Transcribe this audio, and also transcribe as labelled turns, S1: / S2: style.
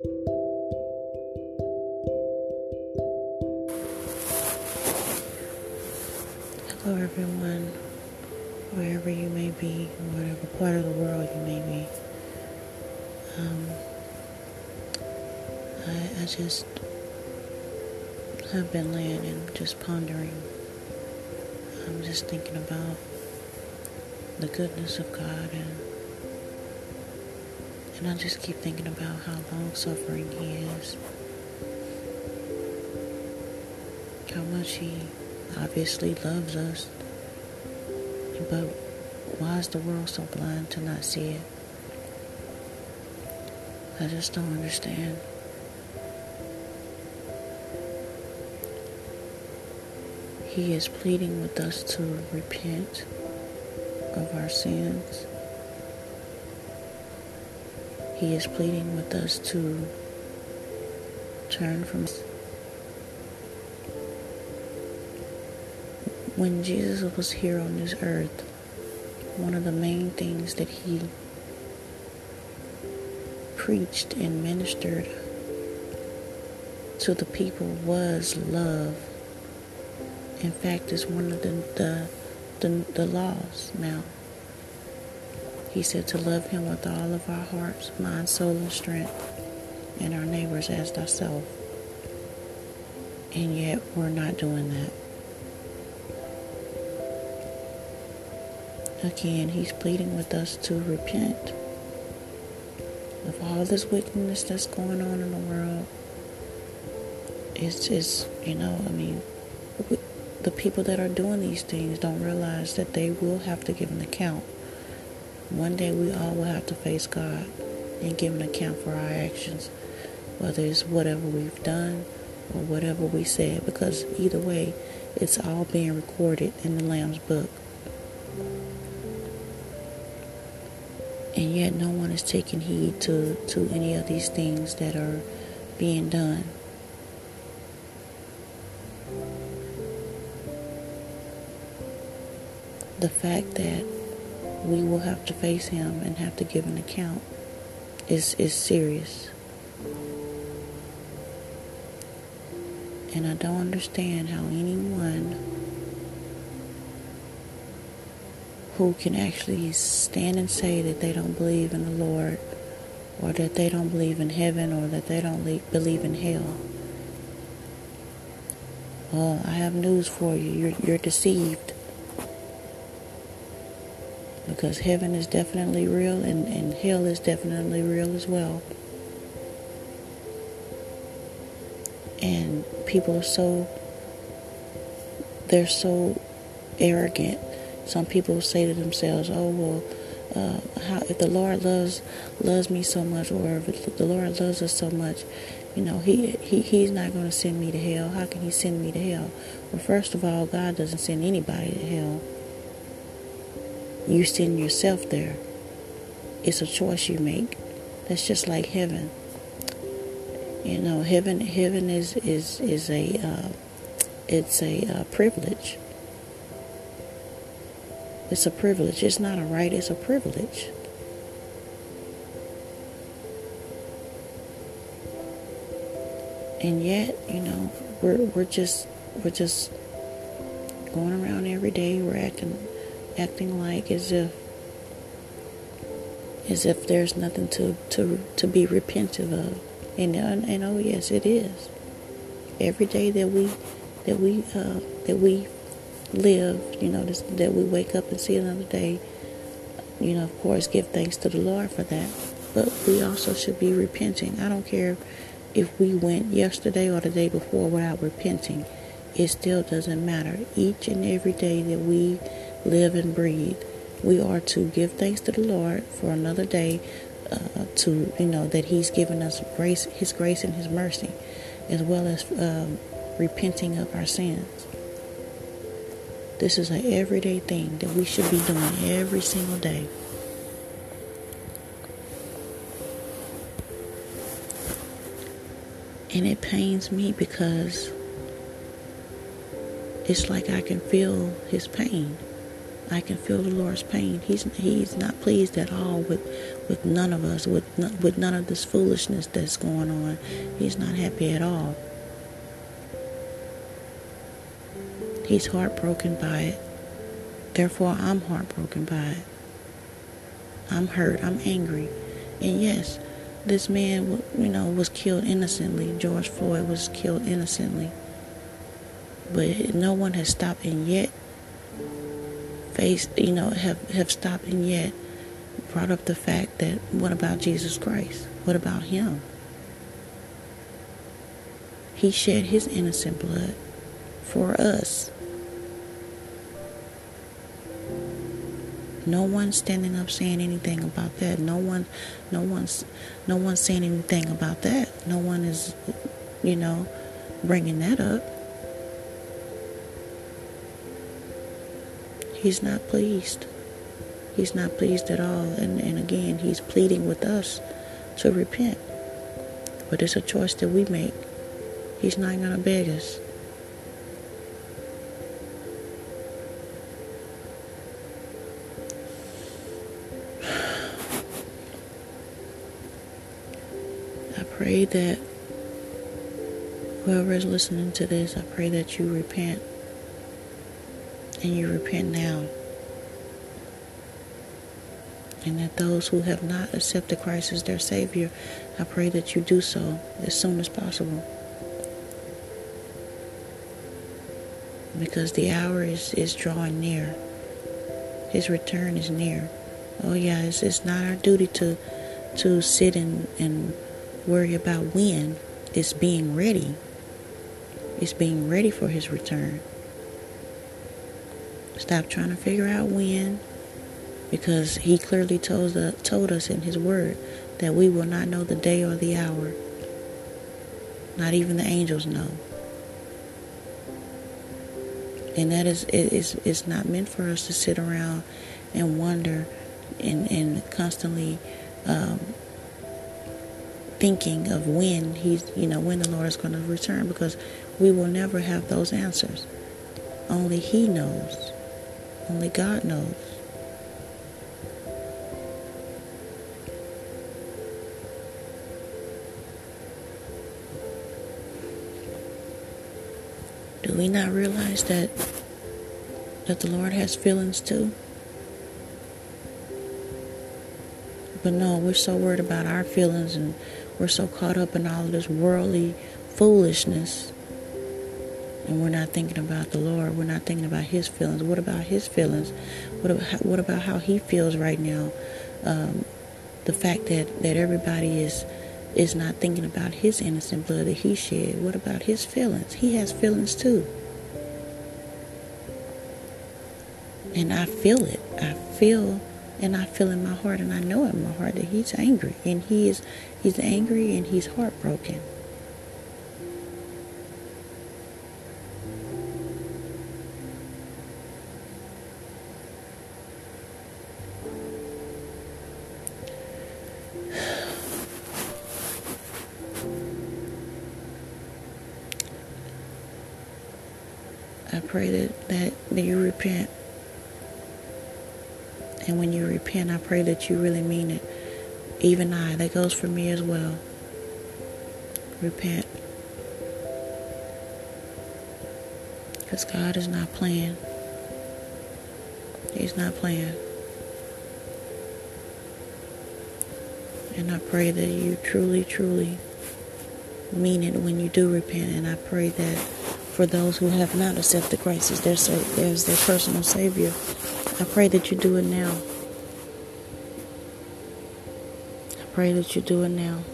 S1: Hello, everyone, wherever you may be, whatever part of the world you may be. Um, I, I just have been laying and just pondering. I'm just thinking about the goodness of God and and I just keep thinking about how long suffering He is. How much He obviously loves us. But why is the world so blind to not see it? I just don't understand. He is pleading with us to repent of our sins. He is pleading with us to turn from when Jesus was here on this earth, one of the main things that he preached and ministered to the people was love. In fact, it's one of the, the, the, the laws now. He said to love him with all of our hearts, mind, soul, and strength, and our neighbors as thyself. And yet, we're not doing that. Again, he's pleading with us to repent of all this wickedness that's going on in the world. It's just, you know, I mean, the people that are doing these things don't realize that they will have to give an account. One day we all will have to face God and give an account for our actions, whether it's whatever we've done or whatever we said, because either way, it's all being recorded in the Lamb's book. and yet no one is taking heed to, to any of these things that are being done. The fact that we will have to face him and have to give an account is, is serious. And I don't understand how anyone who can actually stand and say that they don't believe in the Lord or that they don't believe in heaven or that they don't believe in hell. Well, I have news for you. You're, you're deceived. Because heaven is definitely real and, and hell is definitely real as well. And people are so, they're so arrogant some people say to themselves, "Oh well, uh, how, if the Lord loves loves me so much, or if the Lord loves us so much, you know, he, he He's not going to send me to hell. How can He send me to hell? Well, first of all, God doesn't send anybody to hell. You send yourself there. It's a choice you make. That's just like heaven. You know, heaven heaven is is is a uh, it's a uh, privilege. It's a privilege. It's not a right, it's a privilege. And yet, you know, we're we're just we're just going around every day, we're acting acting like as if as if there's nothing to, to, to be repentant of. And, and, and oh yes, it is. Every day that we that we uh, that we live, you know, this, that we wake up and see another day, you know, of course, give thanks to the Lord for that. But we also should be repenting. I don't care if we went yesterday or the day before without repenting. It still doesn't matter. Each and every day that we live and breathe, we are to give thanks to the Lord for another day uh, to, you know, that He's given us grace, His grace and His mercy, as well as um, repenting of our sins. This is an everyday thing that we should be doing every single day. And it pains me because it's like I can feel his pain. I can feel the Lord's pain. He's he's not pleased at all with with none of us, with with none of this foolishness that's going on. He's not happy at all. He's heartbroken by it. Therefore, I'm heartbroken by it. I'm hurt. I'm angry. And yes, this man, you know, was killed innocently. George Floyd was killed innocently. But no one has stopped and yet faced, you know, have, have stopped and yet brought up the fact that what about Jesus Christ? What about him? He shed his innocent blood for us. No one's standing up saying anything about that. No one, no one's, no one's saying anything about that. No one is, you know, bringing that up. He's not pleased. He's not pleased at all. And, and again, he's pleading with us to repent. But it's a choice that we make. He's not going to beg us. I pray that whoever is listening to this, I pray that you repent. And you repent now. And that those who have not accepted Christ as their Savior, I pray that you do so as soon as possible. Because the hour is, is drawing near. His return is near. Oh yeah, it's, it's not our duty to to sit and, and worry about when. It's being ready. It's being ready for his return. Stop trying to figure out when because he clearly told, uh, told us in his word that we will not know the day or the hour. Not even the angels know. And that is it is it's not meant for us to sit around and wonder and, and constantly um, thinking of when he's you know when the Lord is going to return because we will never have those answers. Only he knows. Only God knows. Do we not realize that that the Lord has feelings too? But no, we're so worried about our feelings and we're so caught up in all of this worldly foolishness. And we're not thinking about the Lord. We're not thinking about His feelings. What about His feelings? What about, what about how He feels right now? Um, the fact that, that everybody is is not thinking about His innocent blood that He shed. What about His feelings? He has feelings too. And I feel it. I feel and I feel in my heart and I know in my heart that he's angry and he is he's angry and he's heartbroken. Pray that, that, that you repent and when you repent, I pray that you really mean it. Even I, that goes for me as well. Repent. Because God is not playing. He's not playing. And I pray that you truly, truly mean it when you do repent. And I pray that for those who have not accepted Christ as their, as their personal Savior, I pray that you do it now. I pray that you do it now.